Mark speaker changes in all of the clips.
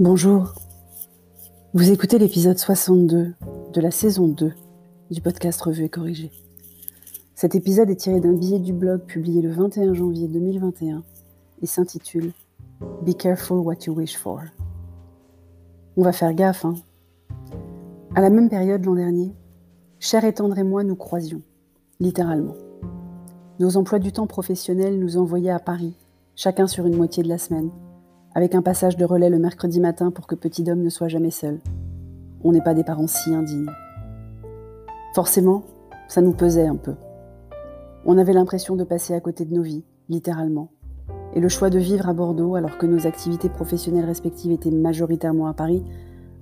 Speaker 1: Bonjour. Vous écoutez l'épisode 62 de la saison 2 du podcast Revue et Corrigé. Cet épisode est tiré d'un billet du blog publié le 21 janvier 2021 et s'intitule Be careful what you wish for. On va faire gaffe, hein. À la même période l'an dernier, Cher et Tendre et moi nous croisions, littéralement. Nos emplois du temps professionnels nous envoyaient à Paris, chacun sur une moitié de la semaine avec un passage de relais le mercredi matin pour que Petit Dom ne soit jamais seul. On n'est pas des parents si indignes. Forcément, ça nous pesait un peu. On avait l'impression de passer à côté de nos vies, littéralement. Et le choix de vivre à Bordeaux, alors que nos activités professionnelles respectives étaient majoritairement à Paris,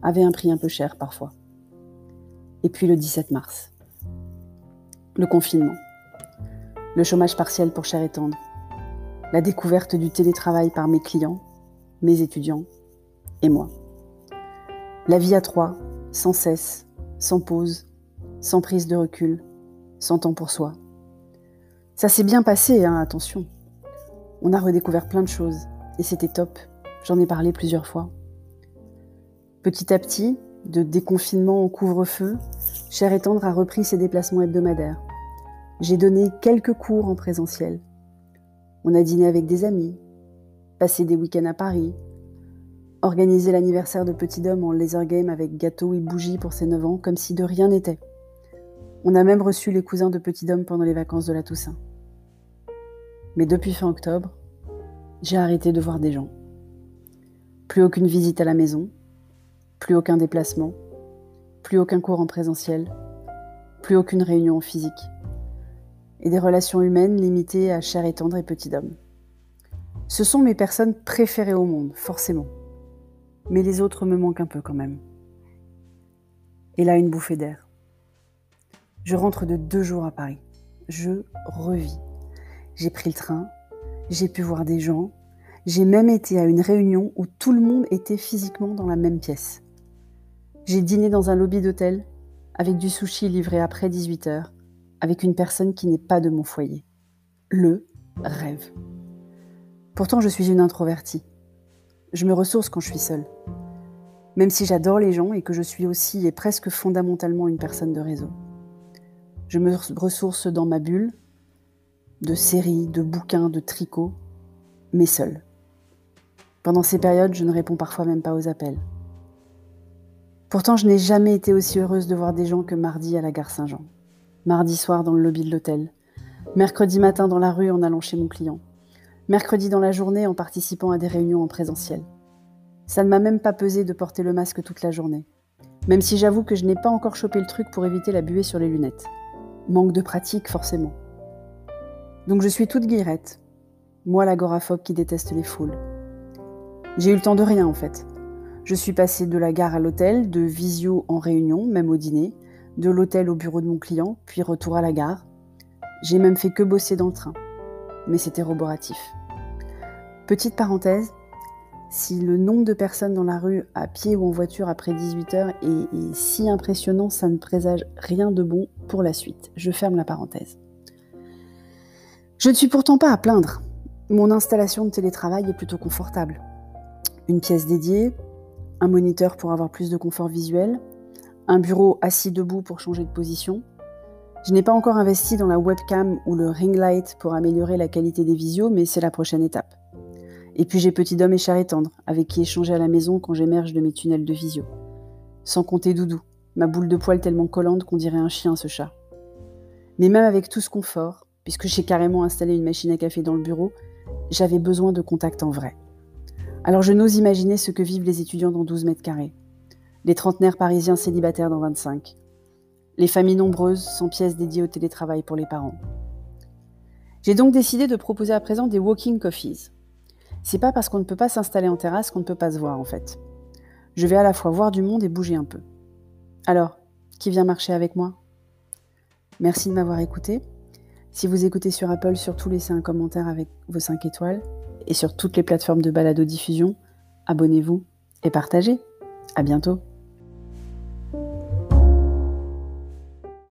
Speaker 1: avait un prix un peu cher parfois. Et puis le 17 mars. Le confinement. Le chômage partiel pour cher et tendre. La découverte du télétravail par mes clients mes étudiants et moi. La vie à trois, sans cesse, sans pause, sans prise de recul, sans temps pour soi. Ça s'est bien passé, hein, attention. On a redécouvert plein de choses et c'était top. J'en ai parlé plusieurs fois. Petit à petit, de déconfinement au couvre-feu, Cher et Tendre a repris ses déplacements hebdomadaires. J'ai donné quelques cours en présentiel. On a dîné avec des amis, passer des week-ends à Paris, organiser l'anniversaire de Petit Dom en laser game avec gâteau et bougies pour ses 9 ans, comme si de rien n'était. On a même reçu les cousins de Petit Dom pendant les vacances de la Toussaint. Mais depuis fin octobre, j'ai arrêté de voir des gens. Plus aucune visite à la maison, plus aucun déplacement, plus aucun cours en présentiel, plus aucune réunion physique. Et des relations humaines limitées à chair et tendre et petit homme. Ce sont mes personnes préférées au monde, forcément. Mais les autres me manquent un peu quand même. Et là, une bouffée d'air. Je rentre de deux jours à Paris. Je revis. J'ai pris le train, j'ai pu voir des gens, j'ai même été à une réunion où tout le monde était physiquement dans la même pièce. J'ai dîné dans un lobby d'hôtel avec du sushi livré après 18h, avec une personne qui n'est pas de mon foyer. Le rêve. Pourtant, je suis une introvertie. Je me ressource quand je suis seule. Même si j'adore les gens et que je suis aussi et presque fondamentalement une personne de réseau. Je me ressource dans ma bulle, de séries, de bouquins, de tricots, mais seule. Pendant ces périodes, je ne réponds parfois même pas aux appels. Pourtant, je n'ai jamais été aussi heureuse de voir des gens que mardi à la gare Saint-Jean, mardi soir dans le lobby de l'hôtel, mercredi matin dans la rue en allant chez mon client, mercredi dans la journée en participant à des réunions en présentiel. Ça ne m'a même pas pesé de porter le masque toute la journée, même si j'avoue que je n'ai pas encore chopé le truc pour éviter la buée sur les lunettes. Manque de pratique, forcément. Donc je suis toute guirette, moi l'agoraphobe qui déteste les foules. J'ai eu le temps de rien en fait. Je suis passée de la gare à l'hôtel, de visio en réunion, même au dîner, de l'hôtel au bureau de mon client, puis retour à la gare. J'ai même fait que bosser dans le train. Mais c'était roboratif. Petite parenthèse, si le nombre de personnes dans la rue, à pied ou en voiture après 18h est, si impressionnant, ça ne présage rien de bon pour la suite. Je ferme la parenthèse. Je ne suis pourtant pas à plaindre. Mon installation de télétravail est plutôt confortable. Une pièce dédiée, un moniteur pour avoir plus de confort visuel, un bureau assis debout pour changer de position. Je n'ai pas encore investi dans la webcam ou le ring light pour améliorer la qualité des visios, mais c'est la prochaine étape. Et puis j'ai Petit Dom et Cher et Tendre, avec qui échanger à la maison quand j'émerge de mes tunnels de visio. Sans compter Doudou, ma boule de poil tellement collante qu'on dirait un chien ce chat. Mais même avec tout ce confort, puisque j'ai carrément installé une machine à café dans le bureau, j'avais besoin de contact en vrai. Alors je n'ose imaginer ce que vivent les étudiants dans 12 mètres carrés, les trentenaires parisiens célibataires dans 25, les familles nombreuses sans pièces dédiées au télétravail pour les parents. J'ai donc décidé de proposer à présent des walking coffees, c'est pas parce qu'on ne peut pas s'installer en terrasse qu'on ne peut pas se voir en fait. Je vais à la fois voir du monde et bouger un peu. Alors, qui vient marcher avec moi? Merci de m'avoir écouté. Si vous écoutez sur Apple, surtout laissez un commentaire avec vos 5 étoiles. Et sur toutes les plateformes de balado-diffusion, abonnez-vous et partagez. À bientôt